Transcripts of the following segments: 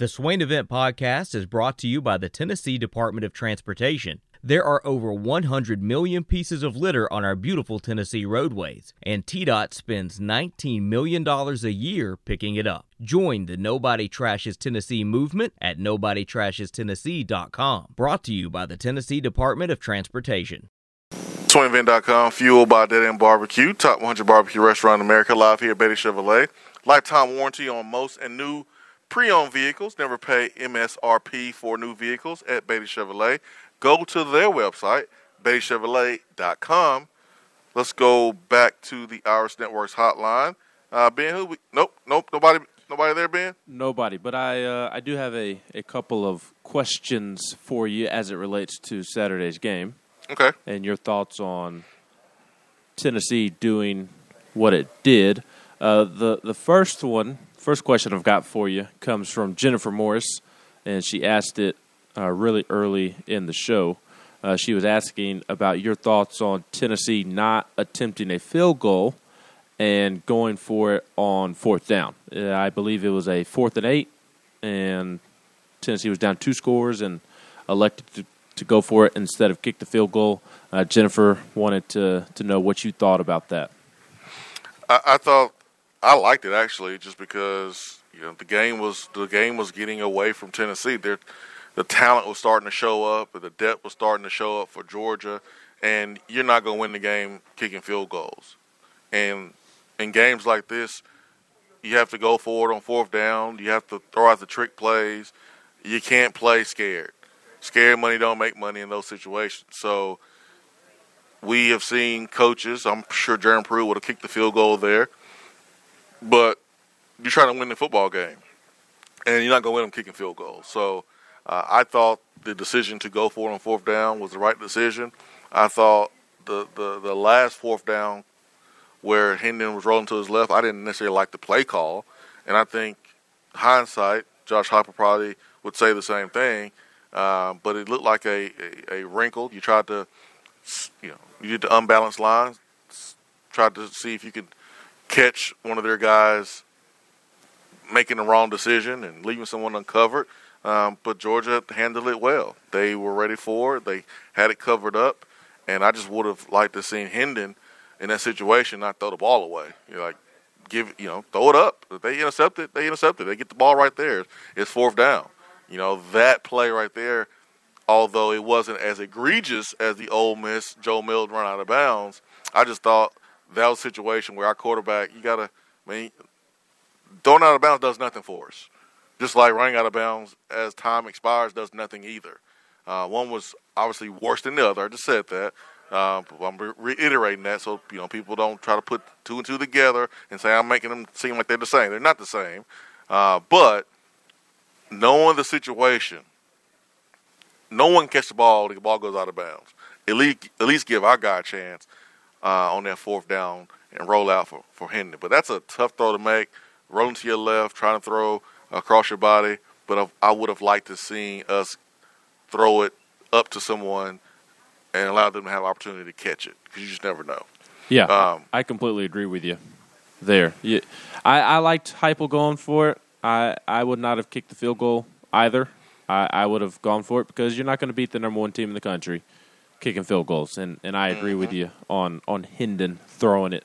The Swain Event Podcast is brought to you by the Tennessee Department of Transportation. There are over 100 million pieces of litter on our beautiful Tennessee roadways, and TDOT spends $19 million a year picking it up. Join the Nobody Trashes Tennessee movement at NobodyTrashesTennessee.com. Brought to you by the Tennessee Department of Transportation. SwainEvent.com, fueled by Dead End Barbecue, top 100 barbecue restaurant in America, live here at Beatty Chevrolet. Lifetime warranty on most and new pre-owned vehicles. Never pay MSRP for new vehicles at Beatty Chevrolet go to their website, BeattyChevrolet.com. Let's go back to the Iris Networks hotline. Uh, ben, who? We, nope, nope, nobody, nobody there, Ben. Nobody, but I, uh, I do have a, a couple of questions for you as it relates to Saturday's game. Okay. And your thoughts on Tennessee doing what it did. Uh, the the first one, first question I've got for you comes from Jennifer Morris, and she asked it uh, really early in the show. Uh, she was asking about your thoughts on Tennessee not attempting a field goal and going for it on fourth down. Uh, I believe it was a fourth and eight, and Tennessee was down two scores and elected to, to go for it instead of kick the field goal. Uh, Jennifer wanted to to know what you thought about that. I, I thought I liked it actually, just because you know the game was the game was getting away from Tennessee. The talent was starting to show up, and the depth was starting to show up for Georgia, and you're not going to win the game kicking field goals. And in games like this, you have to go forward on fourth down. You have to throw out the trick plays. You can't play scared. Scared money don't make money in those situations. So we have seen coaches. I'm sure Jeremy Pruitt would have kicked the field goal there, but you're trying to win the football game, and you're not going to win them kicking field goals. So uh, I thought the decision to go for it on fourth down was the right decision. I thought the, the, the last fourth down where Hendon was rolling to his left, I didn't necessarily like the play call. And I think hindsight, Josh Heupel probably would say the same thing. Uh, but it looked like a, a, a, wrinkle. You tried to, you know, you did the unbalanced lines, tried to see if you could catch one of their guys making the wrong decision and leaving someone uncovered. Um, but Georgia handled it well. They were ready for it. They had it covered up, and I just would have liked to seen Hendon in that situation not throw the ball away. You're like, give you know, throw it up. If they intercept it, they intercept it. They get the ball right there. It's fourth down. You know that play right there. Although it wasn't as egregious as the Ole Miss Joe Milton run out of bounds, I just thought that was a situation where our quarterback, you gotta, I mean, throwing out of bounds does nothing for us just like running out of bounds as time expires does nothing either. Uh, one was obviously worse than the other. I just said that. Uh, I'm re- reiterating that so you know people don't try to put two and two together and say I'm making them seem like they're the same. They're not the same. Uh, but knowing the situation, no one catch the ball. The ball goes out of bounds. At least, at least give our guy a chance uh, on that fourth down and roll out for for Hendon. But that's a tough throw to make. Rolling to your left, trying to throw across your body, but I would have liked to see us throw it up to someone and allow them to have opportunity to catch it because you just never know. Yeah, um, I completely agree with you there. Yeah, I, I liked Heupel going for it. I, I would not have kicked the field goal either. I, I would have gone for it because you're not going to beat the number one team in the country kicking field goals, and, and I agree mm-hmm. with you on on Hendon throwing it.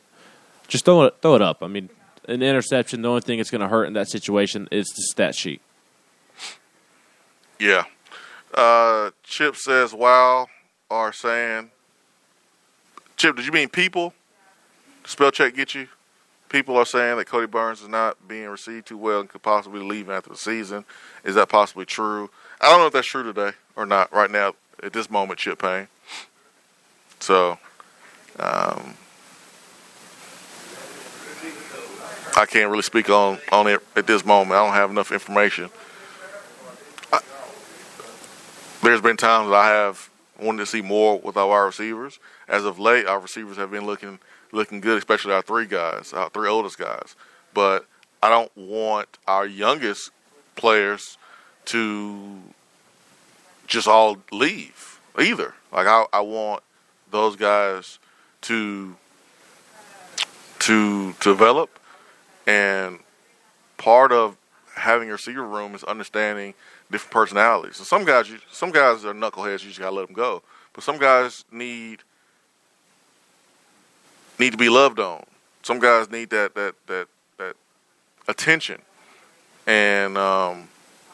Just throw it throw it up. I mean, an interception, the only thing it's going to hurt in that situation is the stat sheet. Yeah. Uh, Chip says, wow, are saying. Chip, did you mean people? Spell check get you? People are saying that Kodi Burns is not being received too well and could possibly leave after the season. Is that possibly true? I don't know if that's true today or not right now at this moment, Chip Payne. So, um, I can't really speak on on it at this moment. I don't have enough information. I, there's been times I have wanted to see more with our wide receivers. As of late, our receivers have been looking looking good, especially our three guys, our three oldest guys. But I don't want our youngest players to just all leave either. Like I, I want those guys to to develop and part of having a receiver room is understanding different personalities. And some guys, some guys are knuckleheads. You just gotta let them go. But some guys need need to be loved on. Some guys need that that that that attention. And um,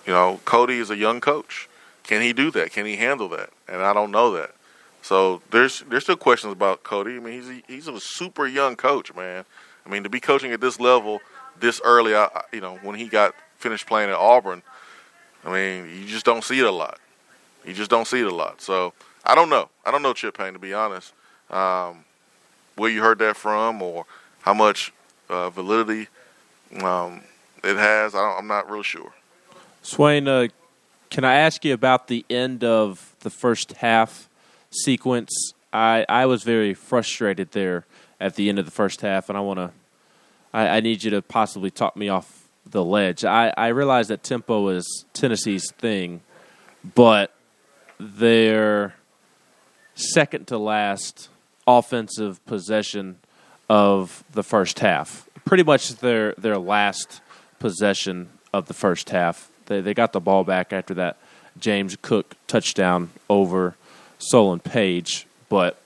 you know, Kodi is a young coach. Can he do that? Can he handle that? And I don't know that. So there's there's still questions about Kodi. I mean, he's a, he's a super young coach, man. I mean, to be coaching at this level this early, I, you know, when he got finished playing at Auburn, I mean, you just don't see it a lot. You just don't see it a lot. So I don't know. I don't know Chip Payne to be honest. Um, where you heard that from, or how much uh, validity um, it has, I am not real sure. Swain, uh, can I ask you about the end of the first half sequence? I, I was very frustrated there at the end of the first half, and I want to. I, I, need you to possibly talk me off the ledge. I, I realize that tempo is Tennessee's thing, but their second to last offensive possession of the first half, pretty much their their last possession of the first half. They they got the ball back after that James Cook touchdown over Solon Page, but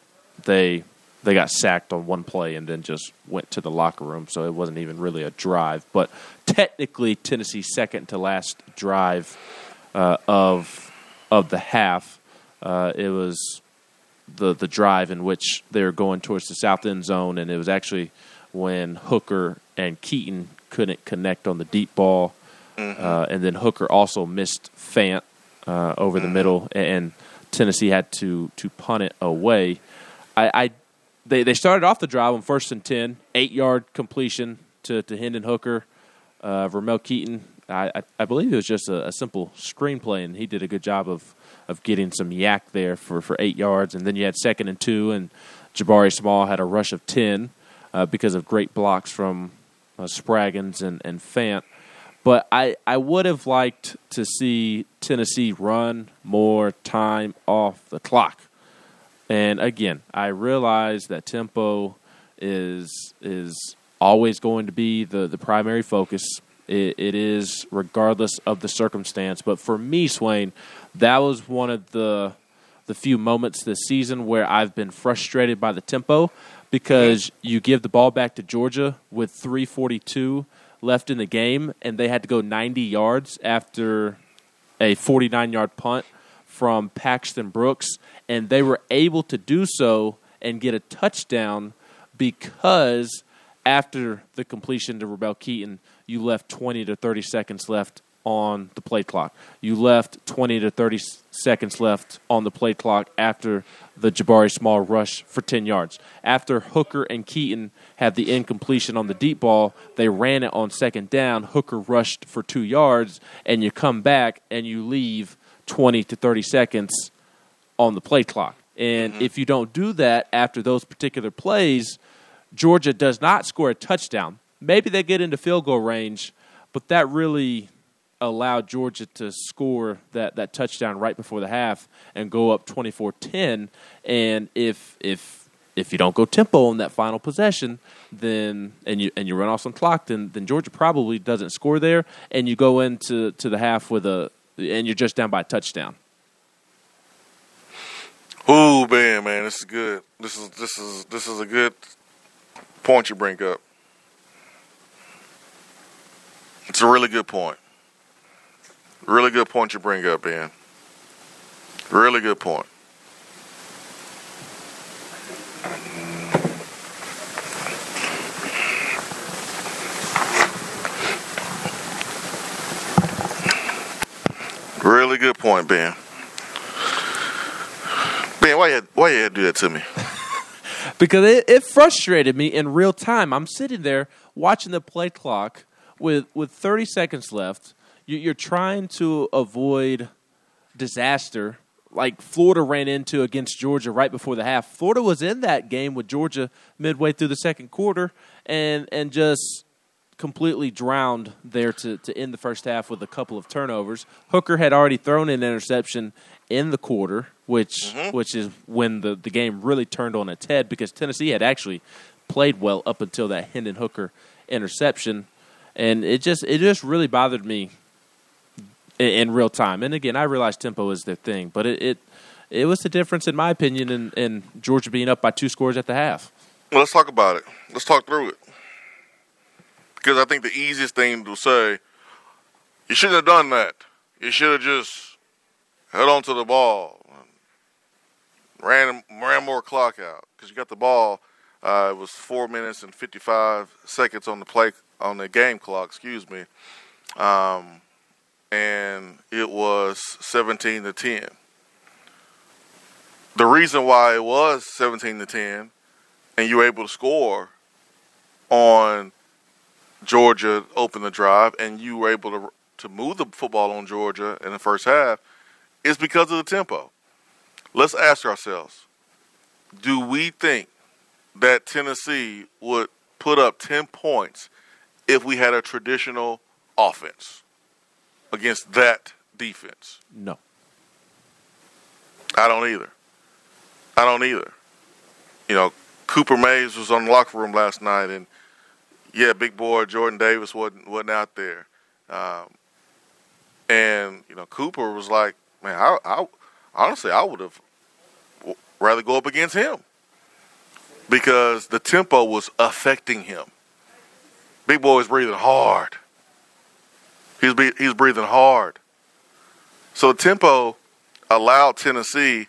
they they got sacked on one play and then just went to the locker room. So it wasn't even really a drive. But technically, Tennessee's second to last drive uh, of of the half. Uh, it was the the drive in which they were going towards the south end zone, and it was actually when Hooker and Keyton couldn't connect on the deep ball, mm-hmm. uh, and then Hooker also missed Fant uh, over the mm-hmm. middle, and Tennessee had to to punt it away. I, I they they started off the drive on first and ten, eight yard completion to to Hendon Hooker, uh, Ramel Keyton. I, I, I believe it was just a, a simple screenplay, and he did a good job of of getting some YAC there for for eight yards, and then you had second and two, and Jabari Small had a rush of ten uh, because of great blocks from uh, Spraggins and and Fant. But I, I would have liked to see Tennessee run more time off the clock. And again, I realize that tempo is is always going to be the, the primary focus. It, it is regardless of the circumstance. But for me, Swain, that was one of the the few moments this season where I've been frustrated by the tempo because you give the ball back to Georgia with 342 left in the game and they had to go 90 yards after a 49 yard punt from Paxton Brooks and they were able to do so and get a touchdown because after the completion to Ramel Keyton, you left 20 to 30 seconds left on the play clock. You left 20 to 30 seconds left on the play clock after the Jabari Small rush for 10 yards. After Hooker and Keyton had the incompletion on the deep ball, they ran it on second down. Hooker rushed for two yards, and you come back and you leave 20 to 30 seconds on the play clock. And mm-hmm. if you don't do that after those particular plays, Georgia does not score a touchdown. Maybe they get into field goal range, but that really allowed Georgia to score that, that touchdown right before the half and go up 24-10 and if if if you don't go tempo on that final possession then and you and you run off some clock then then Georgia probably doesn't score there and you go into to the half with a and you're just down by a touchdown. Ooh, man, man, this is good. This is this is this is a good point you bring up. It's a really good point. Really good point you bring up, Ben. Really good point. Really good point, Ben. Ben, why you why you had to do that to me? because it, it frustrated me in real time. I'm sitting there watching the play clock with with 30 seconds left you're trying to avoid disaster like Florida ran into against Georgia right before the half. Florida was in that game with Georgia midway through the second quarter and and just completely drowned there to, to end the first half with a couple of turnovers. Hooker had already thrown an interception in the quarter, which mm-hmm. which is when the, the game really turned on its head because Tennessee had actually played well up until that Hendon Hooker interception. and it just it just really bothered me in, in real time. And again, I realize tempo is their thing, but it it, it was the difference, in my opinion, in, in Georgia being up by two scores at the half. Well, let's talk about it. Let's talk through it. Because I think the easiest thing to say, you shouldn't have done that. You should have just held on to the ball, ran ran more clock out because you got the ball. Uh, it was four minutes and fifty five seconds on the play on the game clock. Excuse me, um, and it was seventeen to ten. The reason why it was seventeen to ten, and you were able to score on Georgia open the drive, and you were able to to move the football on Georgia in the first half, is because of the tempo. Let's ask ourselves: Do we think that Tennessee would put up ten points if we had a traditional offense against that defense? No, I don't either. I don't either. You know, Cooper Mays was on the locker room last night, and yeah, big boy Jordan Davis wasn't wasn't out there, um, and you know Cooper was like, man, I, I honestly I would have rather go up against him because the tempo was affecting him. Big boy was breathing hard. He's he's breathing hard. So tempo allowed Tennessee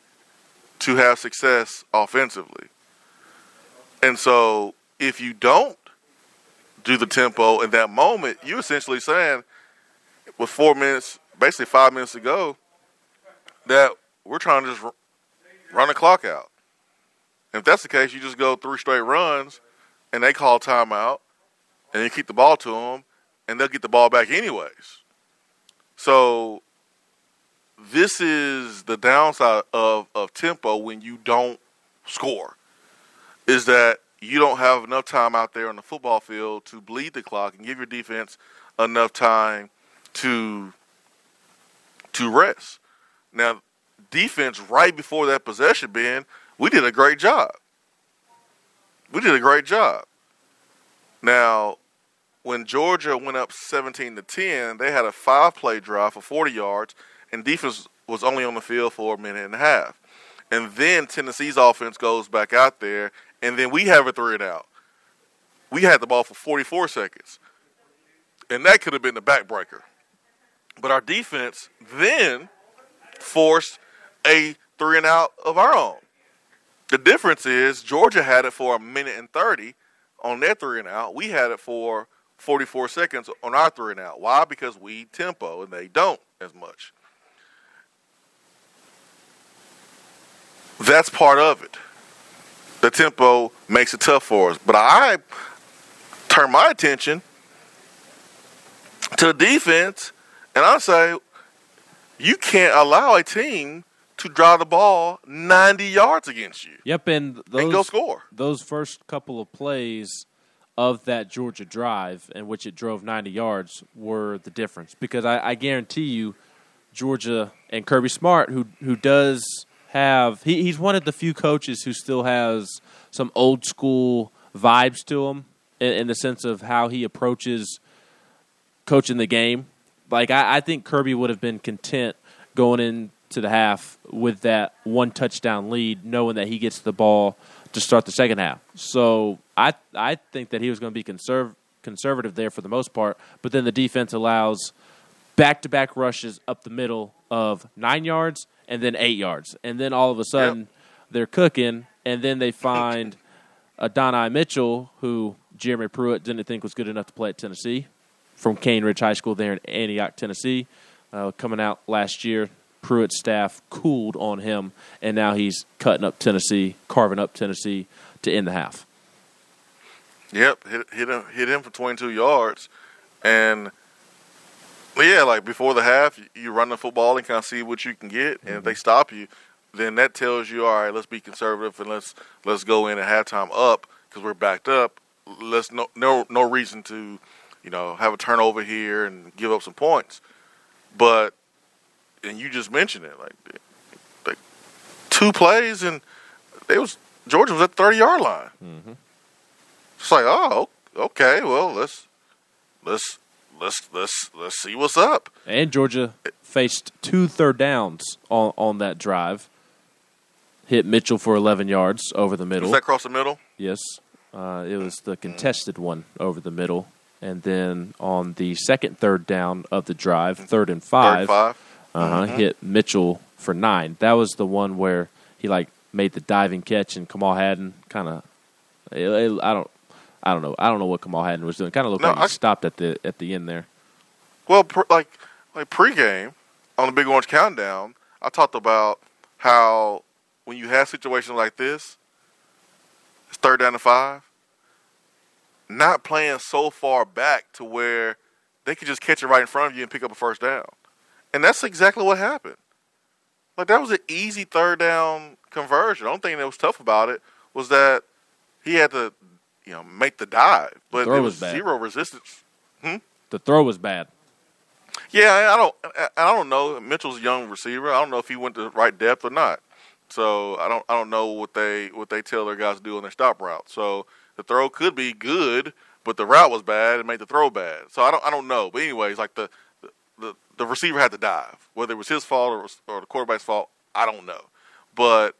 to have success offensively. And so if you don't do the tempo in that moment, you're essentially saying with four minutes, basically five minutes to go, that we're trying to just run the clock out. And if that's the case, you just go three straight runs, and they call timeout, and you keep the ball to them, and they'll get the ball back anyways. So this is the downside of, of tempo when you don't score, is that you don't have enough time out there on the football field to bleed the clock and give your defense enough time to to rest. Now, defense right before that possession, Ben, we did a great job. We did a great job. Now, when Georgia went up 17 to 10, they had a five play drive for 40 yards, and defense was only on the field for a minute and a half. And then Tennessee's offense goes back out there, and then we have a three and out. We had the ball for 44 seconds, and that could have been the backbreaker. But our defense then forced a three and out of our own. The difference is Georgia had it for a minute and 30 on their three and out. We had it for 44 seconds on our three and out. Why? Because we tempo and they don't as much. That's part of it. The tempo makes it tough for us. But I turn my attention to the defense and I say, you can't allow a team to draw the ball 90 yards against you. Yep, and those and go score. Those first couple of plays of that Georgia drive, in which it drove 90 yards, were the difference. Because I, I guarantee you, Georgia and Kirby Smart, who who does have he, he's one of the few coaches who still has some old school vibes to him in, in the sense of how he approaches coaching the game. Like I, I think Kirby would have been content going into the half with that one touchdown lead, knowing that he gets the ball to start the second half. So I I think that he was going to be conserv- conservative there for the most part, but then the defense allows back to back rushes up the middle of nine yards and then eight yards, and then all of a sudden Yep. they're cooking, and then they find Adonai Mitchell, who Jeremy Pruitt didn't think was good enough to play at Tennessee, from Cane Ridge High School there in Antioch, Tennessee, uh, coming out last year. Pruitt's staff cooled on him, and now he's cutting up Tennessee, carving up Tennessee to end the half. Yep, hit, hit him hit him for 22 yards, and yeah, like before the half, you, you run the football and kind of see what you can get, and if they mm-hmm. stop you, then that tells you, all right, let's be conservative and let's let's go in at halftime up because we're backed up. Let's no no no reason to, you know, have a turnover here and give up some points, but and you just mentioned it, like like two plays and it was Georgia was at the 30 yard line. It's like, oh, okay, well, let's let's let's let's let's see what's up. And Georgia faced two third downs on on that drive. Hit Mitchell for 11 yards over the middle. Was that across the middle? Yes, uh, it was the contested one over the middle, and then on the second third down of the drive, third and five, Third five. Uh-huh, hit Mitchell for nine. That was the one where he like made the diving catch, and Kamal Hadden kind of, I don't, I don't know, I don't know what Kamal Hadden was doing. Kind of looked No, like he I- stopped at the at the end there. Well, like like pregame on the Big Orange Countdown, I talked about how when you have situations like this, it's third down to five, not playing so far back to where they could just catch it right in front of you and pick up a first down, and that's exactly what happened. Like that was an easy third down conversion. The only thing that was tough about it was that he had to, you know, make the dive, but throw there was was zero resistance. Hmm? The throw was bad. Yeah, I don't. I don't know. Mitchell's a young receiver. I don't know if he went the right depth or not. So I don't. I don't know what they what they tell their guys to do on their stop route. So the throw could be good, but the route was bad and made the throw bad. So I don't. I don't know. But anyways, like the the the receiver had to dive, whether it was his fault or or the quarterback's fault. I don't know, but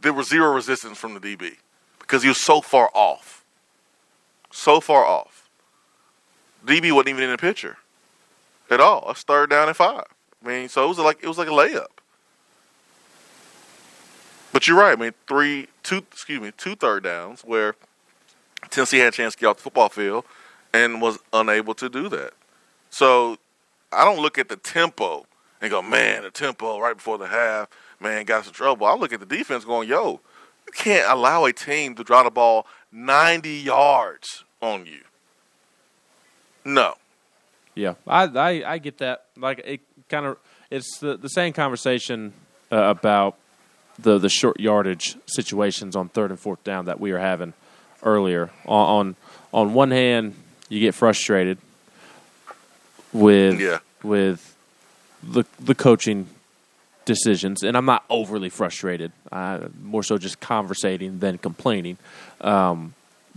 there was zero resistance from the DB because he was so far off, so far off. DB wasn't even in the picture at all. That's third down and five. I mean, so it was like it was like a layup. But you're right. I mean, three, two, excuse me, two third downs where Tennessee had a chance to get off the football field and was unable to do that. So I don't look at the tempo and go, man, the tempo right before the half, man, got some trouble. I look at the defense going, yo, you can't allow a team to draw the ball 90 yards on you. No. Yeah, I I, I get that. Like it kind of it's the the same conversation uh, about the the short yardage situations on third and fourth down that we were having earlier. On on, on one hand, you get frustrated with Yeah. with the the coaching decisions, and I'm not overly frustrated. I more so just conversating than complaining. Um,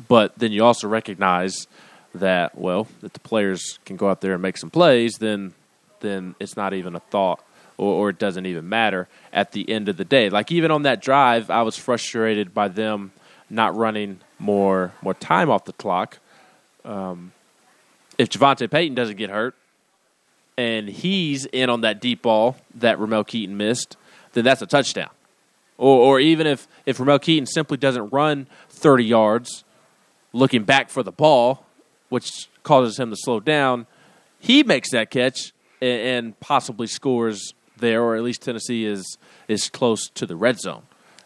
but then you also recognize that well, if the players can go out there and make some plays, then then it's not even a thought, or, or it doesn't even matter at the end of the day. Like even on that drive, I was frustrated by them not running more more time off the clock. Um, if Javante Payton doesn't get hurt, and he's in on that deep ball that Ramel Keyton missed, then that's a touchdown. Or, or even if, if Ramel Keyton simply doesn't run 30 yards looking back for the ball, which causes him to slow down, he makes that catch and, and possibly scores there, or at least Tennessee is is close to the red zone.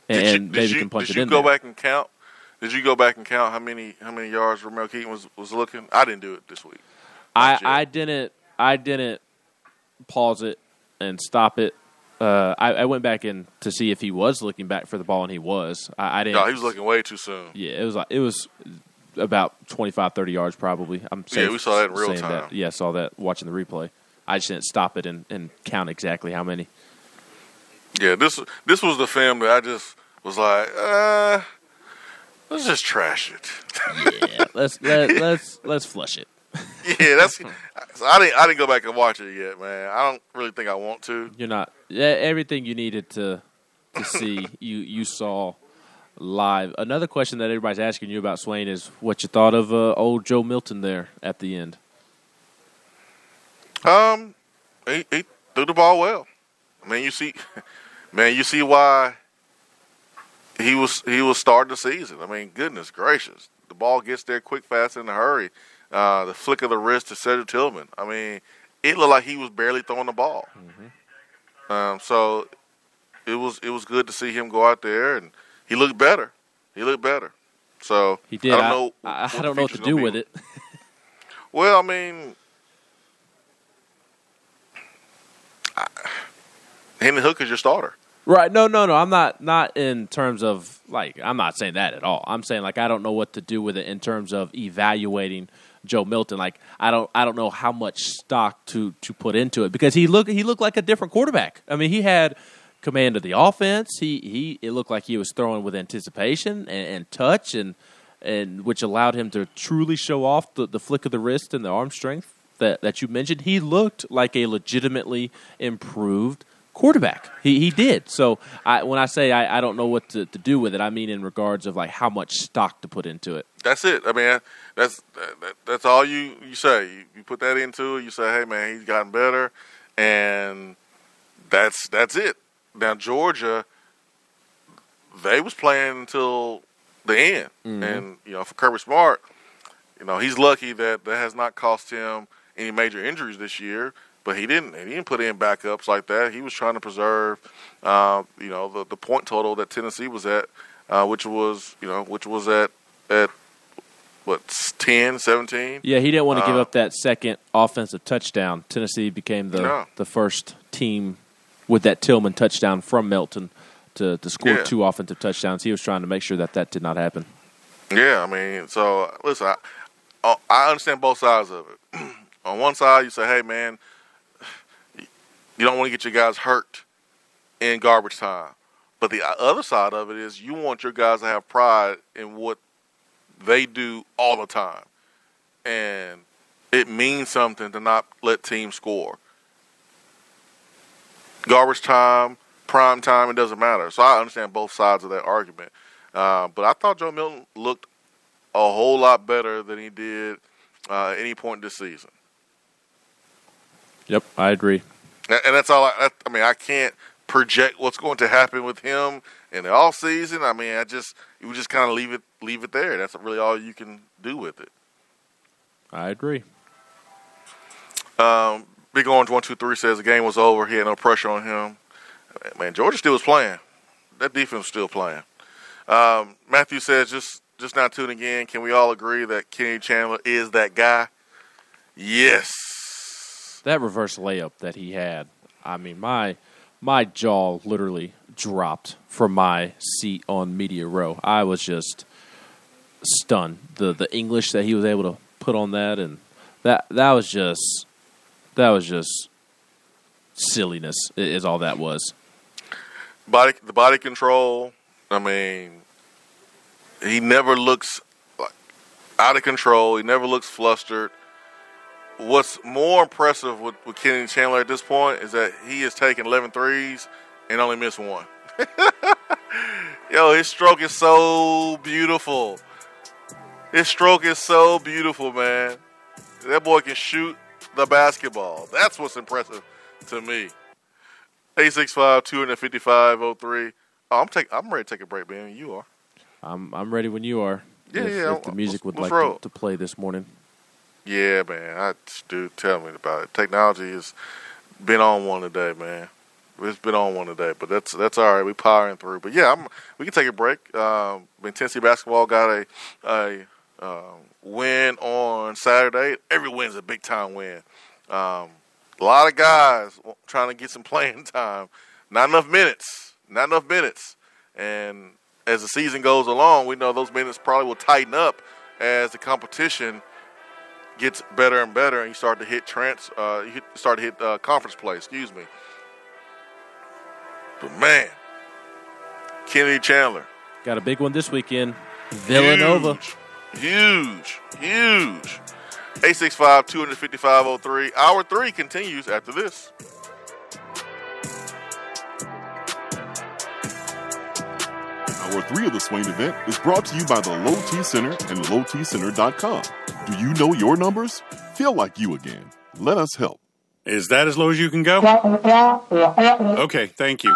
And, Did you, maybe did you, can punch did it you in go there. back and count? Did you go back and count how many how many yards Romeo Keyton was, was looking? I didn't do it this week. I, I didn't I didn't pause it and stop it. Uh, I, I went back in to see if he was looking back for the ball, and he was. I, I didn't. No, he was looking way too soon. Yeah, it was like it was about 25, 30 yards probably. I'm Yeah, we saw that in real time. That. Yeah, I saw that watching the replay. I just didn't stop it and, and count exactly how many. Yeah, this this was the film that I just was like, uh, let's just trash it. Yeah, let's let, let's let's flush it. yeah, that's. so I didn't I didn't go back and watch it yet, man. I don't really think I want to. You're not yeah, everything you needed to to see. you you saw live. Another question that everybody's asking you about Swain is what you thought of uh, old Joe Milton there at the end. Um, he, he threw the ball well. I mean, you see, man, you see why he was he was starting the season. I mean, goodness gracious, the ball gets there quick, fast, in a hurry. Uh, the flick of the wrist to Cedric Tillman. I mean, it looked like he was barely throwing the ball. Um, so it was it was good to see him go out there, and he looked better. He looked better. So He did. I don't know. I, what I don't know what to do with be. it. Well, I mean, I, Henry Hook is your starter. Right. No, no, no. I'm not not in terms of like I'm not saying that at all. I'm saying like I don't know what to do with it in terms of evaluating Joe Milton. Like I don't I don't know how much stock to to put into it because he looked he looked like a different quarterback. I mean, he had command of the offense. He he it looked like he was throwing with anticipation and, and touch and and which allowed him to truly show off the, the flick of the wrist and the arm strength that, that you mentioned. He looked like a legitimately improved quarterback. He he did. So I, when I say I, I don't know what to, to do with it, I mean in regards of like how much stock to put into it. That's it. I mean, that's that, that's all you you say. You, you put that into it. You say, hey man, he's gotten better, and that's that's it. Now Georgia, they was playing until the end, Mm-hmm. and you know for Kirby Smart, you know he's lucky that that has not cost him any major injuries this year. But he didn't. He didn't put in backups like that. He was trying to preserve, uh, you know, the, the point total that Tennessee was at, uh, which was, you know, which was at at what 10, 17? Yeah, he didn't want to give Uh, up that second offensive touchdown. Tennessee became the No. the first team with that Tillman touchdown from Milton to, to score Yeah. two offensive touchdowns. He was trying to make sure that that did not happen. Yeah, I mean, so listen, I- I understand both sides of it. On one side, you say, "Hey, man, you don't want to get your guys hurt in garbage time," but the other side of it is you want your guys to have pride in what they do all the time, and it means something to not let teams score. Garbage time, prime time, it doesn't matter. So I understand both sides of that argument. Uh, but I thought Joe Milton looked a whole lot better than he did uh, at any point this season. Yep, I agree. And and that's all. I, I mean, I can't project what's going to happen with him in the off season. I mean, I just you just kind of leave it leave it there. That's really all you can do with it. I agree. Um, Big Orange One Two Three says the game was over. He had no pressure on him. Man, Georgia still was playing. That defense was still playing. Um, Matthew says just just now tuning in. Can we all agree that Kenny Chandler is that guy? Yes. That reverse layup that he had. I mean, my my jaw literally dropped from my seat on media row. I was just stunned. The the English that he was able to put on that and that that was just that was just silliness is all that was. body the body control. I mean, he never looks out of control. He never looks flustered. What's more impressive with, with Kenny Chandler at this point is that he has taken 11 threes and only missed one. Yo, his stroke is so beautiful. His stroke is so beautiful, man. That boy can shoot the basketball. That's what's impressive to me. 865 255 03. Oh, I'm take, I'm ready to take a break, man. You are. I'm I'm ready when you are. Yeah, if, yeah, If the let's- music would let's like roll. to play this morning. Yeah, man. I do tell me about it. Technology has been on one today, man. It's been on one today, but that's that's all right. We're powering through. But yeah, I'm, we can take a break. Um, Tennessee basketball got a a um, win on Saturday. Every win's a big time win. Um, a lot of guys trying to get some playing time. Not enough minutes. Not enough minutes. And as the season goes along, we know those minutes probably will tighten up as the competition gets better and better, and you start to hit trans, uh, you start to hit uh, conference play. Excuse me. But man, Kennedy Chandler, Got a big one this weekend. Villanova. huge, huge, huge. 865 255 03. Hour three continues after this. Hour three of the Swain event is brought to you by the Low T Center and lowtcenter.com. Do you know your numbers? Feel like you again. Let us help. Is that as low as you can go? Okay, thank you.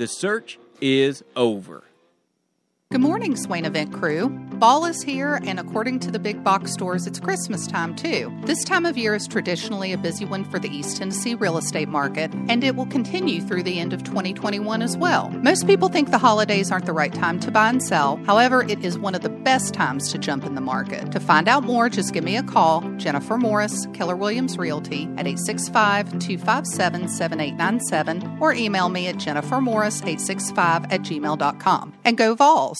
The search is over. Good morning, Swain Event crew. Fall is here, and according to the big box stores, it's Christmas time too. This time of year is traditionally a busy one for the East Tennessee real estate market, and it will continue through the end of 2021 as well. Most people think the holidays aren't the right time to buy and sell. However, it is one of the best times to jump in the market. To find out more, just give me a call, Jennifer Morris, Keller Williams Realty, at 865 257 7897, or email me at jennifermorris865 at gmail.com. And go Vols!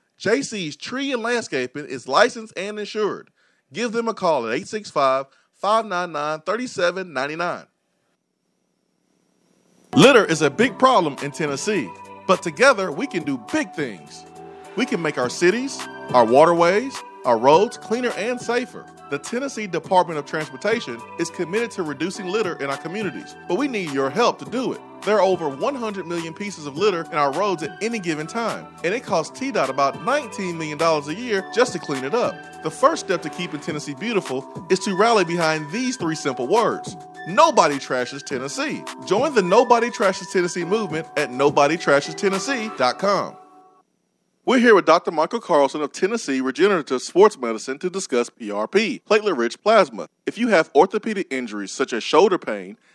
JC's Tree and Landscaping is licensed and insured. Give them a call at 865 599 3799. Litter is a big problem in Tennessee, but together we can do big things. We can make our cities, our waterways, our roads cleaner and safer. The Tennessee Department of Transportation is committed to reducing litter in our communities, but we need your help to do it. There are over 100 million pieces of litter in our roads at any given time, and it costs TDOT about $19 million a year just to clean it up. The first step to keeping Tennessee beautiful is to rally behind these three simple words. Nobody trashes Tennessee. Join the Nobody Trashes Tennessee movement at nobodytrashestennessee.com. We're here with Dr. Michael Carlson of Tennessee Regenerative Sports Medicine to discuss PRP, platelet rich plasma. If you have orthopedic injuries such as shoulder pain,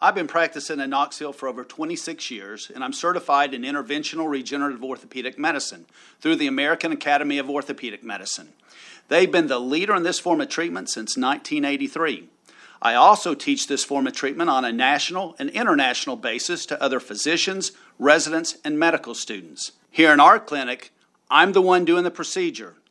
I've been practicing in Knoxville for over 26 years, and I'm certified in interventional regenerative orthopedic medicine through the American Academy of Orthopedic Medicine. They've been the leader in this form of treatment since 1983. I also teach this form of treatment on a national and international basis to other physicians, residents, and medical students. Here in our clinic, I'm the one doing the procedure,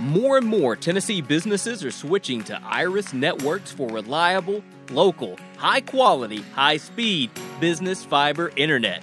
More and more Tennessee businesses are switching to Iris Networks for reliable, local, high quality, high speed business fiber internet.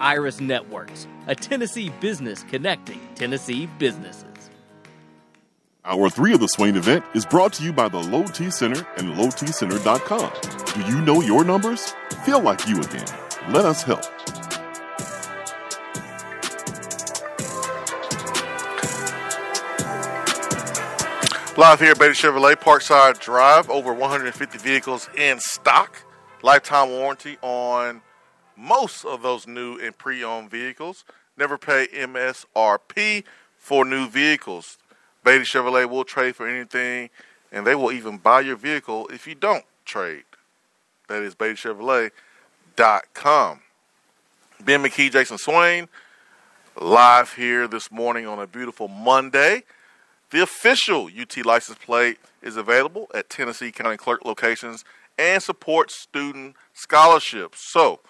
Iris Networks, a Tennessee business connecting Tennessee businesses. Hour three of the Swain event is brought to you by the Low T Center and LowTCenter.com. Do you know your numbers? Feel like you again. Let us help. Live here at Beatty Chevrolet Parkside Drive, over 150 vehicles in stock. Lifetime warranty on most of those new and pre owned vehicles. Never pay MSRP for new vehicles. Beatty Chevrolet will trade for anything, and they will even buy your vehicle if you don't trade. That is BeattyChevrolet.com. Ben McKee, Jason Swain, live here this morning on a beautiful Monday. The official UT license plate is available at Tennessee County Clerk locations and supports student scholarships. So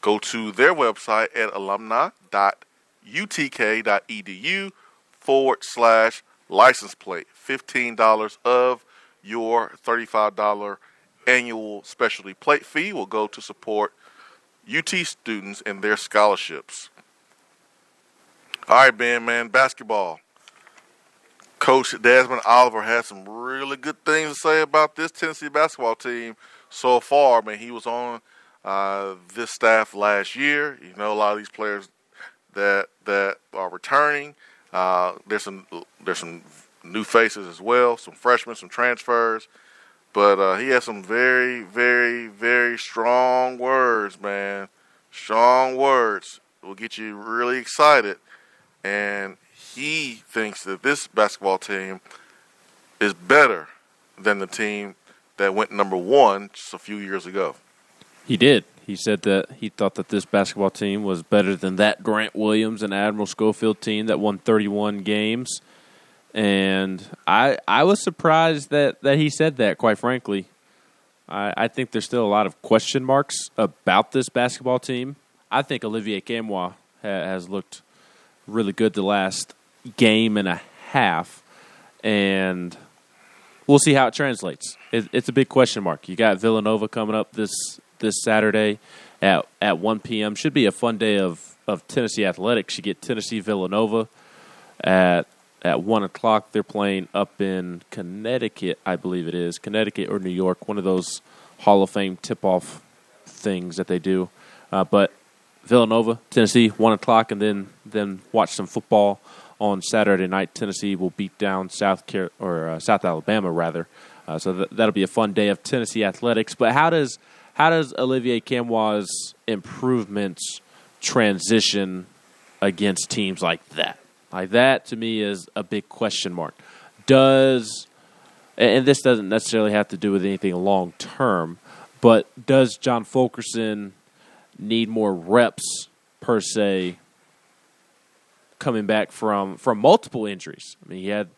go to their website at alumni.utk.edu forward slash license plate. $15 of your $35 annual specialty plate fee will go to support UT students and their scholarships. All right, Ben, man, basketball. Coach Desmond Oliver had some really good things to say about this Tennessee basketball team so far. I mean, he was on uh, this staff last year. You know, a lot of these players that that are returning. Uh, there's some there's some new faces as well, some freshmen, some transfers. But uh, he has some very, very, very strong words, man. Strong words will get you really excited. And he thinks that this basketball team is better than the team that went number one just a few years ago. He did. He said that he thought that this basketball team was better than that Grant Williams and Admiral Schofield team that won 31 games. And I I was surprised that, that he said that, quite frankly. I, I think there's still a lot of question marks about this basketball team. I think Olivier Nkamhoua ha, has looked really good the last game and a half, and we'll see how it translates. It, it's a big question mark. You got Villanova coming up this this Saturday at at 1 p.m. Should be a fun day of, of Tennessee athletics. You get Tennessee Villanova at at one o'clock. They're playing up in Connecticut, I believe it is Connecticut or New York. One of those Hall of Fame tip off things that they do. Uh, but Villanova, Tennessee, one o'clock, and then then watch some football on Saturday night. Tennessee will beat down South Car- or uh, South Alabama rather. Uh, so th- that'll be a fun day of Tennessee athletics. But how does how does Olivier Nkamhoua's improvements transition against teams like that? Like that to me is a big question mark. Does and this doesn't necessarily have to do with anything long term, but does John Fulkerson need more reps per se coming back from from multiple injuries. I mean, he had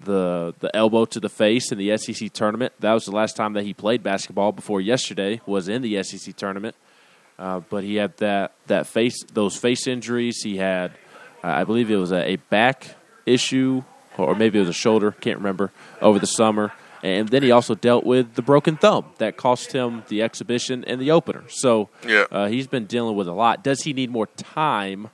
the the elbow to the face in the SEC tournament. That was the last time that he played basketball before yesterday was in the SEC tournament. Uh, but he had that that face those face injuries. He had, uh, I believe it was a, a back issue or maybe it was a shoulder. Can't remember over the summer. And then he also dealt with the broken thumb that cost him the exhibition and the opener. So Yeah. uh, he's been dealing with a lot. Does he need more time,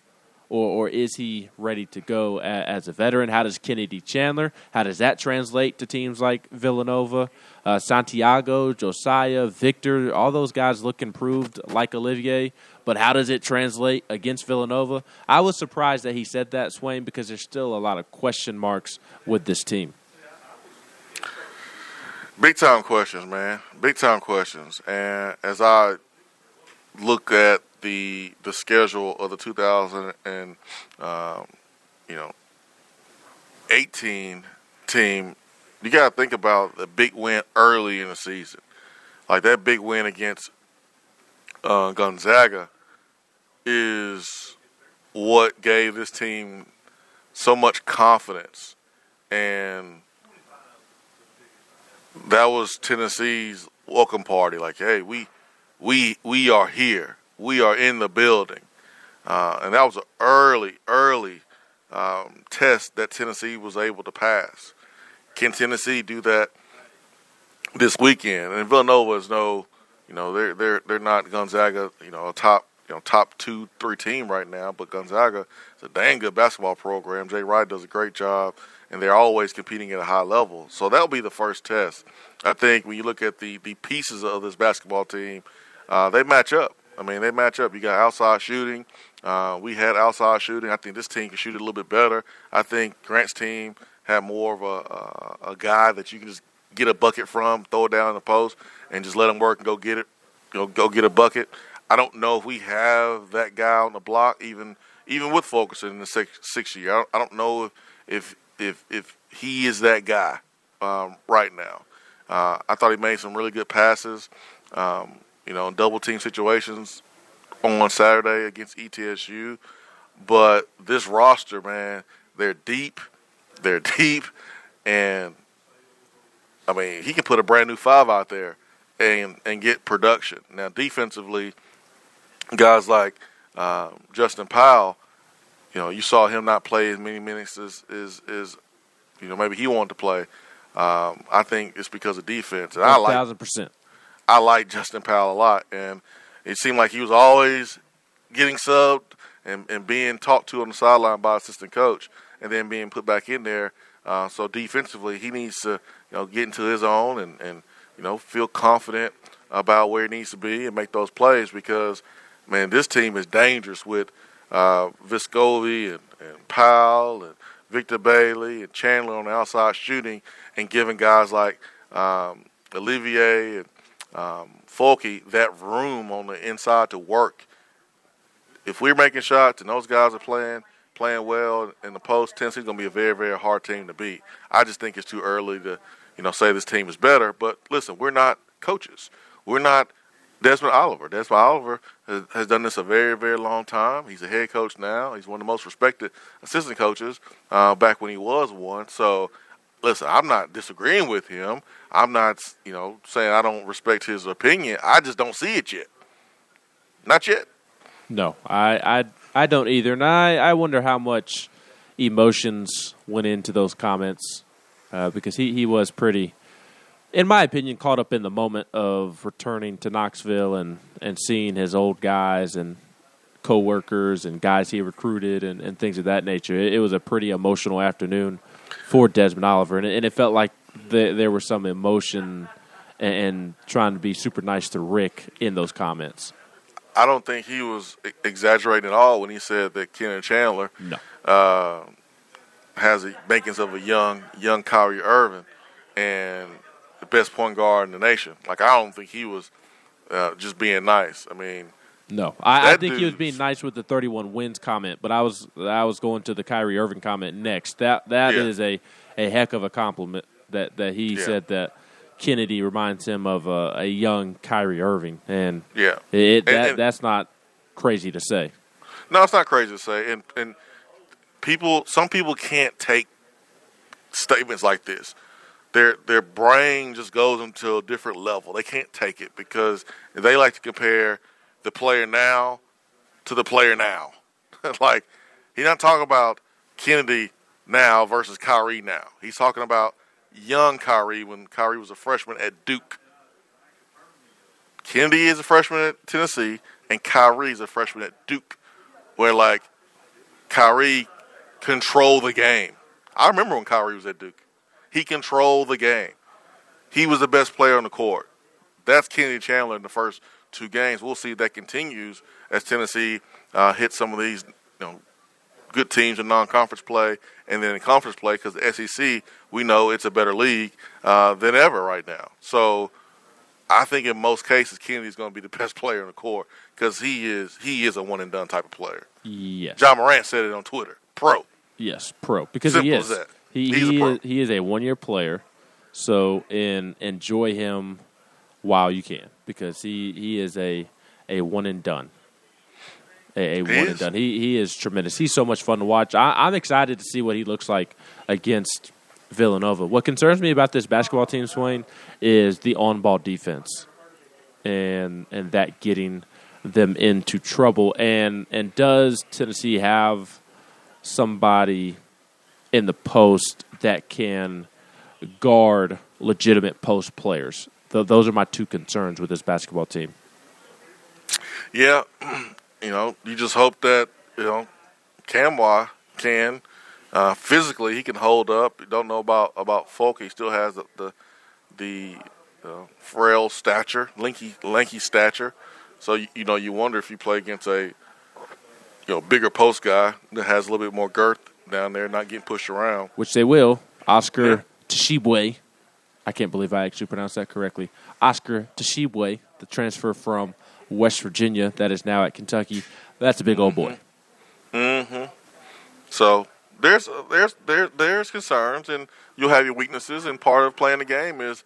or, or is he ready to go a, as a veteran? How does Kennedy Chandler? How does that translate to teams like Villanova, uh, Santiago, Josiah, Victor? All those guys look improved, like Olivier. But how does it translate against Villanova? I was surprised that he said that, Swain, because there's still a lot of question marks with this team. Big time questions, man. Big time questions. And as I look at the the schedule of the 2000 and um, you know 18 team you got to think about the big win early in the season, like that big win against uh, Gonzaga is what gave this team so much confidence, and that was Tennessee's welcome party. Like, hey, we we we are here. We are in the building, uh, and that was an early, early um, test that Tennessee was able to pass. Can Tennessee do that this weekend? And Villanova is no, you know, they're they're they're not Gonzaga, you know, a top you know top two three team right now, but Gonzaga is a dang good basketball program. Jay Wright does a great job, and they're always competing at a high level. So that'll be the first test. I think when you look at the the pieces of this basketball team, uh, they match up. I mean, they match up. You got outside shooting. Uh, we had outside shooting. I think this team can shoot it a little bit better. I think Grant's team had more of a, a, a guy that you can just get a bucket from, throw it down in the post, and just let him work and go get it. You know, go get a bucket. I don't know if we have that guy on the block, even even with Fulkerson in the six, sixth year. I don't, I don't know if, if if if he is that guy um, right now. Uh, I thought he made some really good passes. Um, you know, in double team situations on Saturday against ETSU. But this roster, man, they're deep. They're deep, and I mean, he can put a brand new five out there and and get production. Now, defensively, guys like uh, Justin Powell, you know, you saw him not play as many minutes as is is you know maybe he wanted to play. Um, I think it's because of defense. And I like thousand percent. I like Justin Powell a lot, and it seemed like he was always getting subbed and, and being talked to on the sideline by assistant coach, and then being put back in there. Uh, so defensively, he needs to you know get into his own and, and you know feel confident about where he needs to be and make those plays because man, this team is dangerous with uh, Vescovi and, and Powell and Victor Bailey and Chandler on the outside shooting and giving guys like um, Olivier and um, that room on the inside to work. If we're making shots and those guys are playing playing well in the post, Tennessee's going to be a very very hard team to beat. I just think it's too early to you know say this team is better. But listen, we're not coaches. We're not Desmond Oliver. Desmond Oliver has, has, done this a very, very long time. He's a head coach now. He's one of the most respected assistant coaches uh, back when he was one. So, listen, I'm not disagreeing with him. I'm not, you know, saying I don't respect his opinion. I just don't see it yet. Not yet. No, I, I, I don't either, and I, I wonder how much emotions went into those comments uh, because he, he was pretty in my opinion, caught up in the moment of returning to Knoxville and, and seeing his old guys and coworkers and guys he recruited and, and things of that nature. It, it, was a pretty emotional afternoon for Desmond Oliver, and it, and it felt like the, there was some emotion and, and, trying to be super nice to Rick in those comments. I don't think he was exaggerating at all when he said that Kennedy Chandler no. uh, has the makings of a young young Kyrie Irving, and the best point guard in the nation. Like I don't think he was uh, just being nice. I mean, no, I, I think he was being nice with the 31 wins comment, but I was I was going to the Kyrie Irving comment next. That that yeah. is a, a heck of a compliment that that he yeah. said that Kennedy reminds him of a, a young Kyrie Irving, and yeah, it, that and, and, that's not crazy to say. No, it's not crazy to say, and and people, some people can't take statements like this their their brain just goes into a different level. They can't take it because they like to compare the player now to the player now. like he's not talking about Kennedy now versus Kyrie now. He's talking about young Kyrie when Kyrie was a freshman at Duke. Kennedy is a freshman at Tennessee, and Kyrie is a freshman at Duke, where like Kyrie controlled the game. I remember when Kyrie was at Duke. He controlled the game. He was the best player on the court. That's Kennedy Chandler in the first two games. We'll see if that continues as Tennessee uh, hits some of these you know, good teams in non-conference play, and then in conference play because the SEC we know it's a better league uh, than ever right now. So I think in most cases Kennedy's going to be the best player on the court because he is he is a one and done type of player. Yes. Ja Morant said it on Twitter. Pro. Yes, pro because Simple he is. He he is, he is a one year player. So, in enjoy him while you can, because he, he is a a one and done. A, a one is. and done. He he is tremendous. He's so much fun to watch. I, I'm excited to see what he looks like against Villanova. What concerns me about this basketball team, Swain, is the on ball defense, and and that getting them into trouble. And and does Tennessee have somebody in the post that can guard legitimate post players? Th- those are my two concerns with this basketball team. Yeah, you know, you just hope that you know Camwa can uh, physically he can hold up. You don't know about about Folk. He still has the the, the uh, frail stature, lanky lanky stature. So you, you know you wonder if you play against a you know bigger post guy that has a little bit more girth down there, not getting pushed around. Which they will. Oscar Tshiebwe. I can't believe I actually pronounced that correctly. Oscar Tshiebwe, the transfer from West Virginia that is now at Kentucky. That's a big old boy. Mm-hmm. So there's there's there there's concerns, and you'll have your weaknesses. And part of playing the game is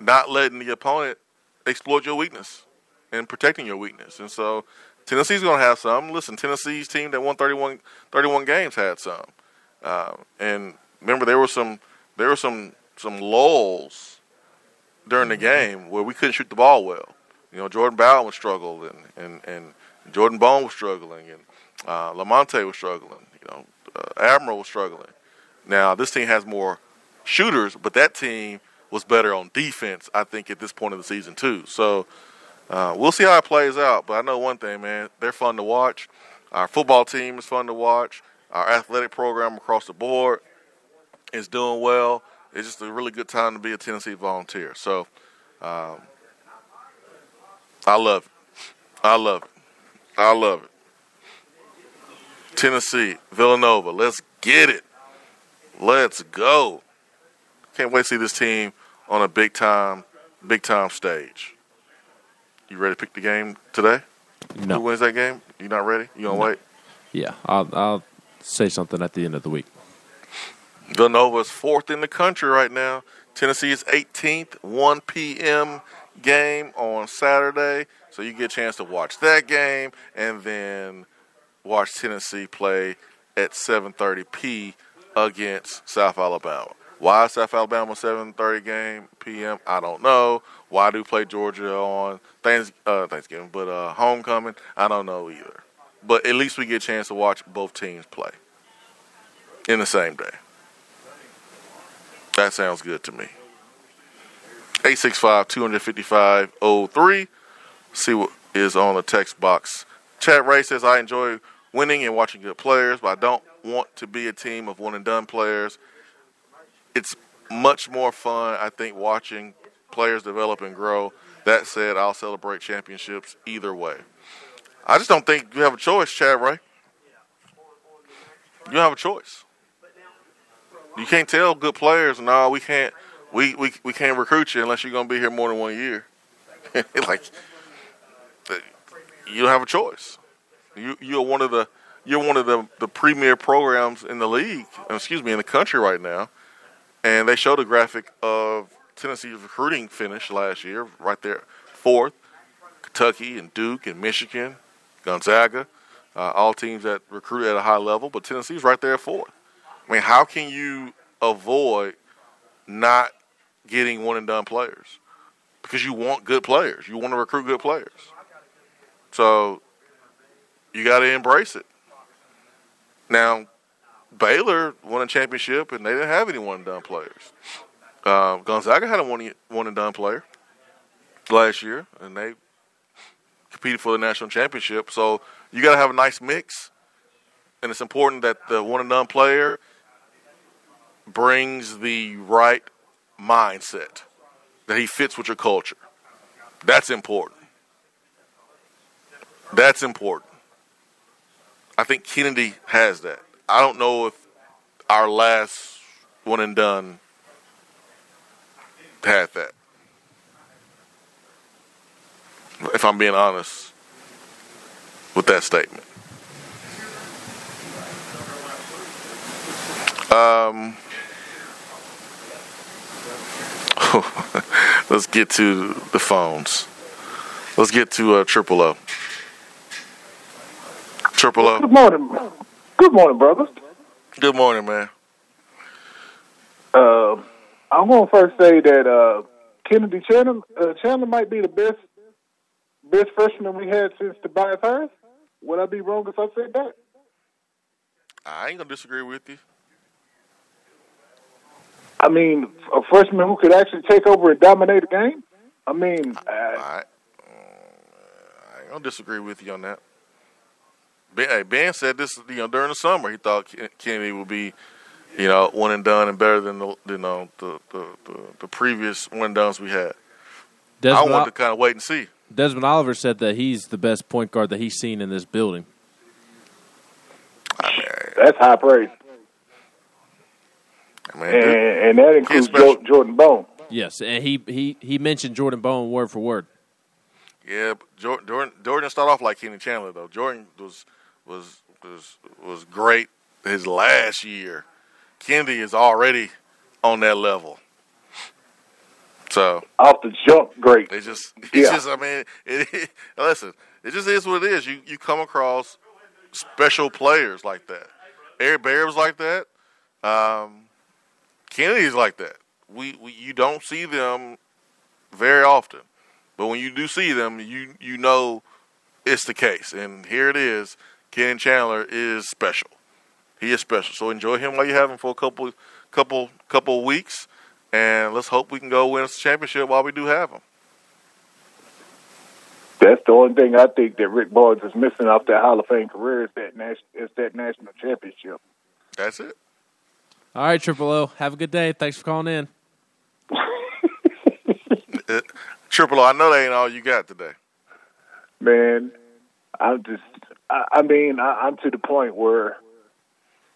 not letting the opponent exploit your weakness and protecting your weakness. And so Tennessee's going to have some. Listen, Tennessee's team that won 31, 31 games had some. Uh, and remember, there were some there were some some lulls during the game where we couldn't shoot the ball well. You know, Jordan Bone was struggling, and, and, and Jordan Bone was struggling, and uh, Lamonte was struggling. You know, uh, Admiral was struggling. Now this team has more shooters, but that team was better on defense. I think at this point of the season too. So uh, we'll see how it plays out. But I know one thing, man, they're fun to watch. Our football team is fun to watch. Our athletic program across the board is doing well. It's just a really good time to be a Tennessee volunteer. So um, I love it. I love it. I love it. Tennessee, Villanova, let's get it. Let's go. Can't wait to see this team on a big time, big time stage. You ready to pick the game today? No. Who wins that game? You not ready? You gonna No. wait? Yeah, I'll, I'll say something at the end of the week. Villanova is fourth in the country right now. Tennessee is 18th, 1 p.m. game on Saturday. So you get a chance to watch that game and then watch Tennessee play at 7:30 p. against South Alabama. Why South Alabama 7:30 game p.m. I don't know. Why do play Georgia on uh, Thanksgiving, but uh, homecoming? I don't know either. But at least we get a chance to watch both teams play in the same day. That sounds good to me. 865 255 03. See what is on the text box. Chad Ray says, I enjoy winning and watching good players, but I don't want to be a team of one and done players. It's much more fun, I think, watching players develop and grow. That said, I'll celebrate championships either way. I just don't think you have a choice, Chad Ray. You have a choice. You can't tell good players, no, we can't we, we we can't recruit you unless you're gonna be here more than one year. like you don't have a choice. You you're one of the you're one of the, the premier programs in the league, excuse me, in the country right now. And they showed a graphic of Tennessee's recruiting finish last year, right there, fourth. Kentucky and Duke and Michigan, Gonzaga, uh, all teams that recruit at a high level, but Tennessee's right there at fourth. I mean, how can you avoid not getting one and done players? Because you want good players. You want to recruit good players. So you got to embrace it. Now, Baylor won a championship and they didn't have any one and done players. Uh, Gonzaga had a one, one and done player last year, and they competed for the national championship. So you got to have a nice mix, and it's important that the one and done player brings the right mindset, that he fits with your culture. That's important. That's important. I think Kennedy has that. I don't know if our last one and done had that. If I'm being honest with that statement. Um, let's get to the phones. Let's get to uh, Triple O. Triple O. Good morning. Good morning, brothers. Good morning, man. Uh, I'm going to first say that uh, Kennedy Chandler, uh, Chandler might be the best best freshman we had since Tobias Harris. Would I be wrong if I said that? I ain't gonna disagree with you. I mean, a freshman who could actually take over and dominate a game. I mean, uh, I, I ain't gonna disagree with you on that. Ben, hey, ben said this, you know, during the summer, he thought Kennedy would be, you know, one and done and better than the, you know, the the, the, the previous one and dones we had. Desmond I want to kind of wait and see. Desmond Oliver said that he's the best point guard that he's seen in this building. I mean, That's high praise. I mean, and, and that includes Jordan Bone. Yes, and he, he, he mentioned Jordan Bone word for word. Yeah, Jordan, Jordan, Jordan started off like Kenny Chandler though. Jordan was was was was great his last year. Kennedy is already on that level. So off the jump, great. It just, it's yeah. just. I mean, it, it, listen, it just is what it is. You you come across special players like that. Eric Bear was like that. Um, Kennedy's like that. We, we you don't see them very often, but when you do see them, you you know it's the case. And here it is. Ken Chandler is special. He is special. So enjoy him while you have him for a couple couple couple weeks, and let's hope we can go win a championship while we do have him. That's the only thing I think that Rick Barnes is missing off that Hall of Fame career is that nas- is that national championship. That's it. All right, Triple O. Have a good day. Thanks for calling in. Uh, Triple O, I know that ain't all you got today. Man, I'm just, I, I mean, I, I'm to the point where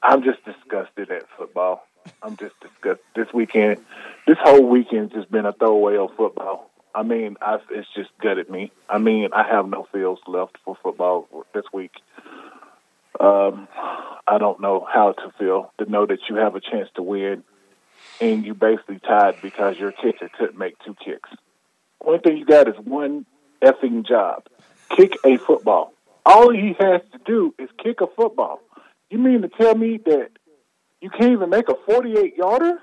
I'm just disgusted at football. I'm just disgusted. This weekend, this whole weekend's just been a throwaway of football. I mean, I've, it's just gutted me. I mean, I have no feels left for football this week. Um, I don't know how to feel to know that you have a chance to win and you basically tied because your kicker couldn't make two kicks. One thing you got is one effing job. Kick a football. All he has to do is kick a football. You mean to tell me that you can't even make a 48 yarder?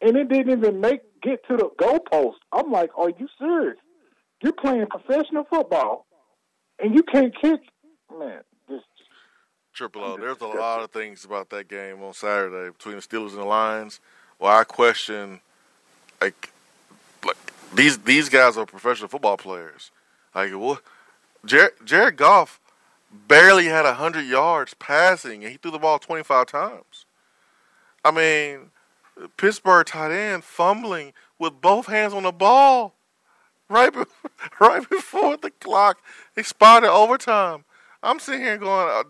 And it didn't even make get to the goalpost. I'm like, are you serious? You're playing professional football and you can't kick? Man, Triple O. There's a lot of things about that game on Saturday between the Steelers and the Lions. Well, I question, like, like these these guys are professional football players. Like, what? Jared, Jared Goff barely had hundred yards passing, and he threw the ball 25 times. I mean, Pittsburgh tight end fumbling with both hands on the ball right be- right before the clock expired overtime. I'm sitting here going, uh,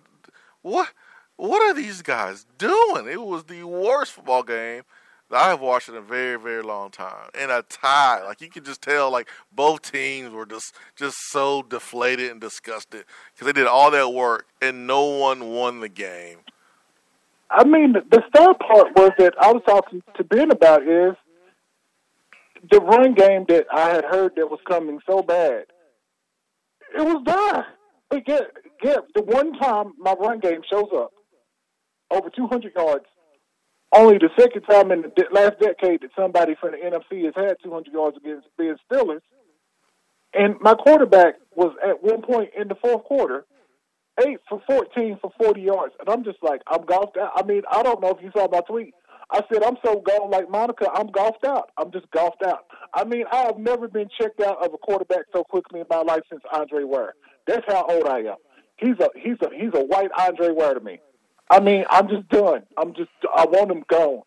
what? What are these guys doing? It was the worst football game that I have watched in a very, very long time. And a tie, like you could just tell, like both teams were just just so deflated and disgusted because they did all that work and no one won the game. I mean, the sad part was that I was talking to Ben about is the run game that I had heard that was coming so bad. It was done. But get the one time my run game shows up over 200 yards. Only the second time in the last decade that somebody from the NFC has had 200 yards against Ben Steelers. And my quarterback was at one point in the fourth quarter eight for 14 for 40 yards. And I'm just like, I'm golfed out. I mean, I don't know if you saw my tweet. I said, I'm so gone like Monica, I'm golfed out. I'm just golfed out. I mean, I have never been checked out of a quarterback so quickly in my life since Andre Ware. That's how old I am. He's a he's a he's a white Andre Ware to me. I mean, I'm just done. I'm just I want him gone.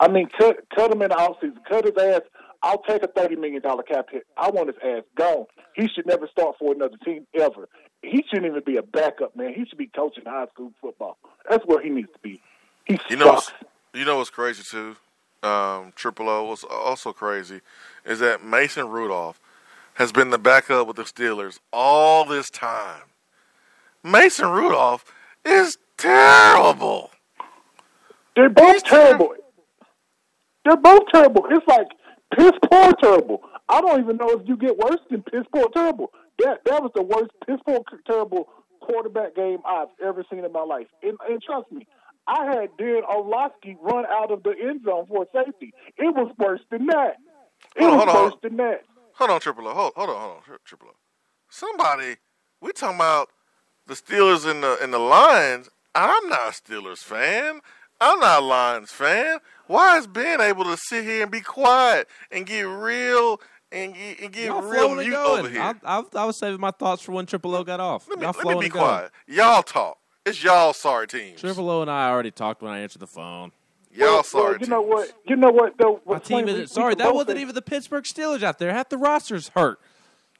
I mean, cut cut him in the offseason. Cut his ass. I'll take a thirty million dollar cap hit. I want his ass gone. He should never start for another team ever he shouldn't even be a backup, man. He should be coaching high school football. That's where he needs to be. He you know, what's, you know what's crazy too? Um, Triple O was also crazy is that Mason Rudolph has been the backup with the Steelers all this time. Mason Rudolph is terrible. They're both terrible. They're both terrible. It's like piss poor terrible. I don't even know if you get worse than piss poor terrible. That that was the worst piss poor terrible quarterback game I've ever seen in my life. And, and trust me, I had Darren Orlovsky run out of the end zone for safety. It was worse than that. It Hold on, was hold on. worse than that. Hold on, Triple O. Hold, hold on, hold on, Triple O. Somebody, we talking about the Steelers and the and the Lions. I'm not a Steelers fan. I'm not a Lions fan. Why is Ben able to sit here and be quiet and get real and get, and get Y'all real flowing and mute over here? I, I, I was saving my thoughts for when Triple O got off. let me, Y'all let me be and going. quiet. Y'all talk. It's y'all sorry teams. Triple O and I already talked when I answered the phone. Y'all Well, sorry well, you know what? You know what though? My team isn't sorry. That wasn't even the Pittsburgh Steelers out there. Half the roster's hurt.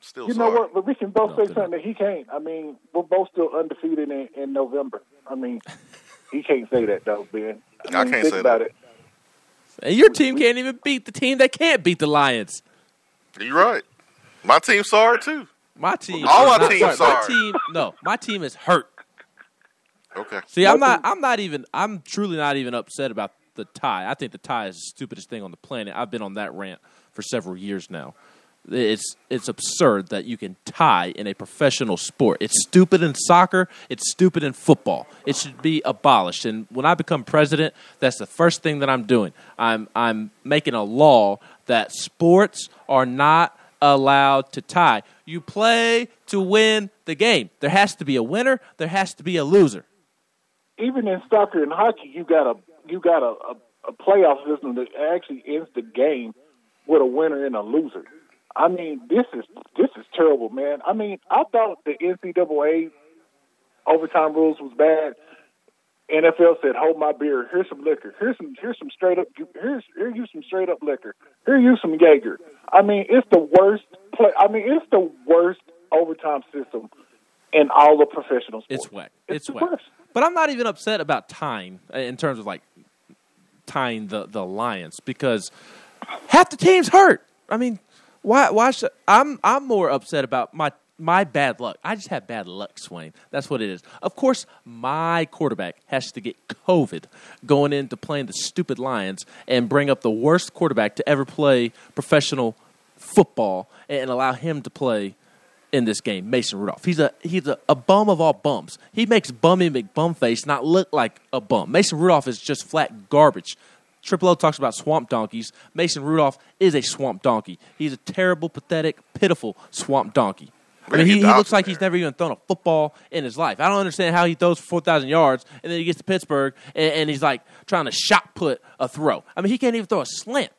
Still You sorry. know what? But we can both No, say they're something that he can't. I mean, we're both still undefeated in, in November. I mean, he can't say that though, Ben. I mean, can't think say about that. it. And your team can't even beat the team that can't beat the Lions. You're right. My team's sorry too. My team. All our teams sorry, My team. No, my team is hurt. Okay. See, I'm not. team- I'm not even. I'm truly not even upset about the tie. I think the tie is the stupidest thing on the planet. I've been on that rant for several years now. It's it's absurd that you can tie in a professional sport. It's stupid in soccer. It's stupid in football. It should be abolished. And when I become president, that's the first thing that I'm doing. I'm I'm making a law that sports are not allowed to tie. You play to win the game. There has to be a winner. There has to be a loser. Even in soccer and hockey, you got a you got a, a, a playoff system that actually ends the game with a winner and a loser. I mean, this is this is terrible, man. I mean, I thought the NCAA overtime rules was bad. NFL said, "Hold my beer. Here's some liquor. Here's some. Here's some straight up. Here's here you some straight up liquor. Here you some Jaeger." I mean, it's the worst play. I mean, it's the worst overtime system in all of professional sports. It's whack. It's, the whack. worst. But I'm not even upset about tying uh, in terms of like tying the the Lions because half the team's hurt. I mean, why? Why should I'm I'm more upset about my my bad luck. I just have bad luck, Swain. That's what it is. Of course, my quarterback has to get COVID going into playing the stupid Lions and bring up the worst quarterback to ever play professional football and allow him to play in this game, Mason Rudolph. He's a he's a, a bum of all bums. He makes Bummy McBumface not look like a bum. Mason Rudolph is just flat garbage. Triple O talks about swamp donkeys. Mason Rudolph is a swamp donkey. He's a terrible, pathetic, pitiful swamp donkey. I mean, he, he looks like he's never even thrown a football in his life. I don't understand how he throws 4,000 yards and then he gets to Pittsburgh and, and he's like trying to shot put a throw. I mean, he can't even throw a slant.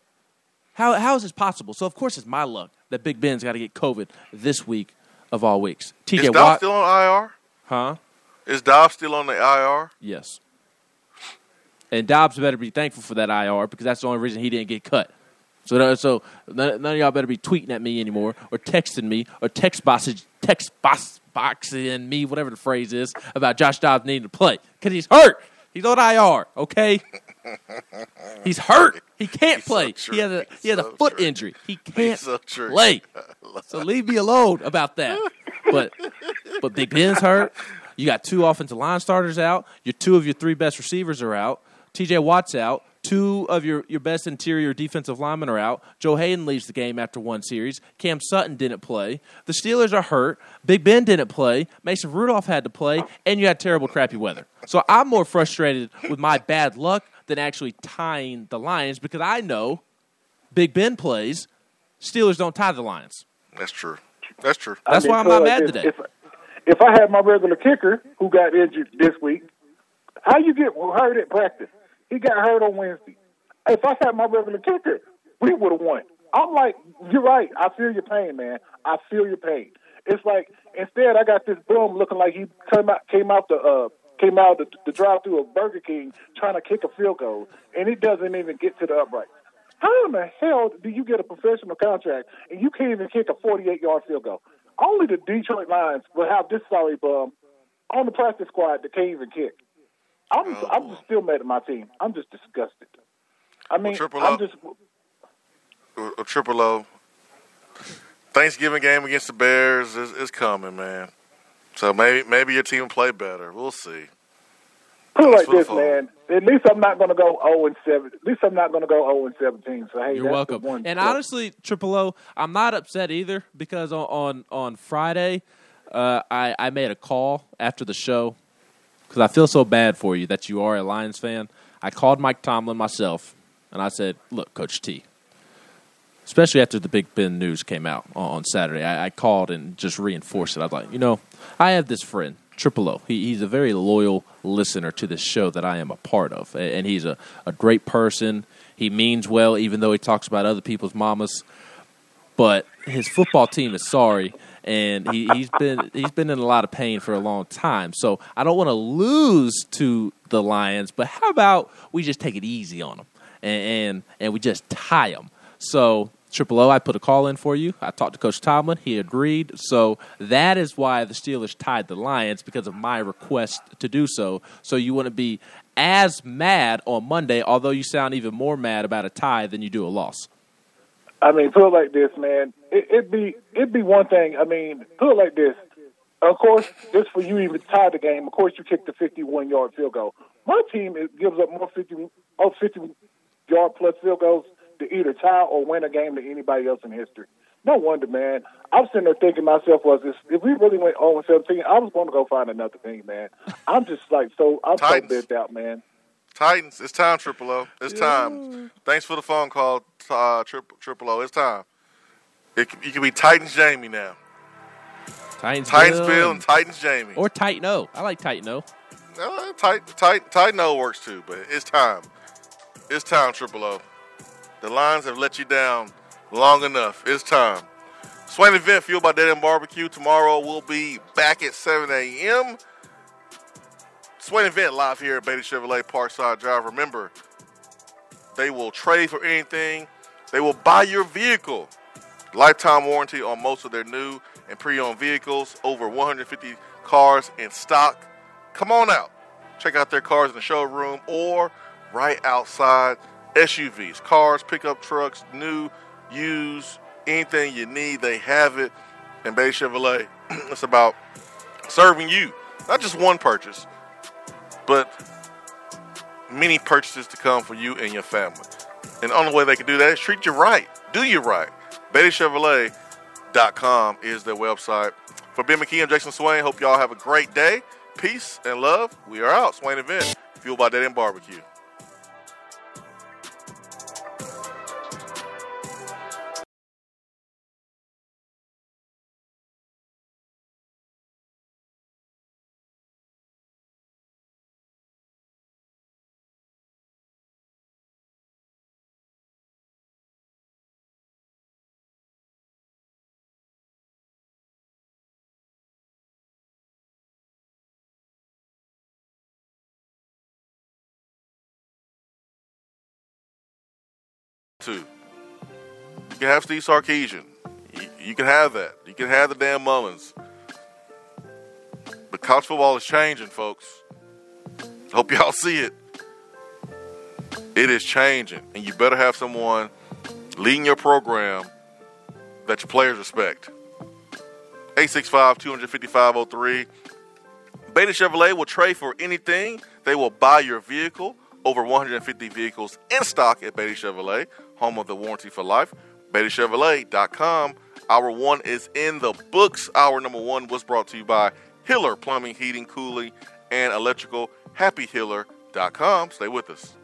How, how is this possible? So, of course, it's my luck that Big Ben's got to get COVID this week of all weeks. TJ Is Dobbs Watt. still on IR? Huh? Is Dobbs still on the IR? Yes. And Dobbs better be thankful for that IR because that's the only reason he didn't get cut. So, that- so none, none of y'all better be tweeting at me anymore, or texting me, or text boxing, text box, boxing me, whatever the phrase is about Josh Dobbs needing to play because he's hurt. He's on IR. Okay, he's hurt. He can't He's play. true. he has a He's he has so a foot true. injury. He can't so play. So leave me alone about that. But but Big Ben's hurt. You got two offensive line starters out. Your two of your three best receivers are out. T.J. Watt's out. Two of your, your best interior defensive linemen are out. Joe Haden leaves the game after one series. Cam Sutton didn't play. The Steelers are hurt. Big Ben didn't play. Mason Rudolph had to play, and you had terrible, crappy weather. So I'm more frustrated with my bad luck than actually tying the Lions because I know Big Ben plays. Steelers don't tie the Lions. That's true. That's true. That's I mean, why I'm not mad if, today. If, if I had my regular kicker who got injured this week, how you get hurt at practice? He got hurt on Wednesday. If I had my regular kicker, we would have won. I'm like, you're right. I feel your pain, man. I feel your pain. It's like instead I got this bum looking like he came out came out the uh came out the, the drive through of Burger King trying to kick a field goal, and it doesn't even get to the upright. How in the hell do you get a professional contract and you can't even kick a 48 yard field goal? Only the Detroit Lions will have this sorry bum on the practice squad that can't even kick. I'm Oh, I'm just still mad at my team. I'm just disgusted. I mean, Triple I'm just A triple O. Thanksgiving game against the Bears is, is coming, man. So maybe maybe your team will play better. We'll see. Put it like this, phone. man. At least I'm not going to go 0 and 7. At least I'm not going to go 0 and 17. So hey, You're that's welcome. The one And plus. honestly, Triple O, I'm not upset either because on on, on Friday, uh, I I made a call after the show because I feel so bad for you that you are a Lions fan. I called Mike Tomlin myself and I said, "Look, Coach T." Especially after the Big Ben news came out on, Saturday, I, I called and just reinforced it. I was like, you know, I have this friend, Triple O. He, he's a very loyal listener to this show that I am a part of, and he's a, a great person. He means well, even though he talks about other people's mamas. But his football team is sorry, and he, he's been he's been in a lot of pain for a long time. So I don't want to lose to the Lions, but how about we just take it easy on them and and, and we just tie them? So Triple O, I put a call in for you. I talked to Coach Tomlin. He agreed. So that is why the Steelers tied the Lions because of my request to do so. So you want to be as mad on Monday, although you sound even more mad about a tie than you do a loss. I mean, put it like this, man. It, it'd be it'd be one thing. I mean, put it like this. Of course, just for you even tie the game, of course you kick the 51 yard field goal. My team it gives up more 50 oh, 50 yard plus field goals to either tie or win a game than anybody else in history. No wonder, man. I'm sitting there thinking myself, was this if we really went 0 17, I was going to go find another team, man. I'm just like so I'm Titans. so bent out, man. Titans, it's time, Triple O. It's time. Thanks for the phone call, uh, Triple Triple O. It's time. It, you can be Titans Jamie now. Titans, Titans Bill and Titans Jamie. or Titan O. I like Titan O. Uh, tight, tight, tight. No works too, but it's time. It's time, Triple O. The Lions have let you down long enough. It's time. Swain event fueled by Dead End Barbecue. Tomorrow we'll be back at 7 a.m. Swain event live here at Beatty Chevrolet Parkside Drive. Remember, they will trade for anything. They will buy your vehicle. Lifetime warranty on most of their new and pre-owned vehicles. Over 150 cars in stock. Come on out. Check out their cars in the showroom or right outside. SUVs, cars, pickup trucks, new, used, anything you need, they have it. And Bay Chevrolet, it's about serving you. Not just one purchase, but many purchases to come for you and your family. And the only way they can do that is treat you right. Do you right. BeattyChevrolet.com is their website. For Ben McKee and Jason Swain, hope y'all have a great day. Peace and love. We are out. Swain Event, fueled by Dead End Barbecue. Two. You can have Steve Sarkisian. You, you can have that. You can have the Dan Mullens. But college football is changing, folks. Hope y'all see it. It is changing, and you better have someone leading your program that your players respect. 865 255 03. Beatty Chevrolet will trade for anything. They will buy your vehicle. Over 150 vehicles in stock at Beatty Chevrolet, home of the warranty for life. BeattyChevrolet.com. Hour one is in the books. Hour number one was brought to you by Hiller Plumbing, Heating, Cooling, and Electrical. HappyHiller.com. Stay with us.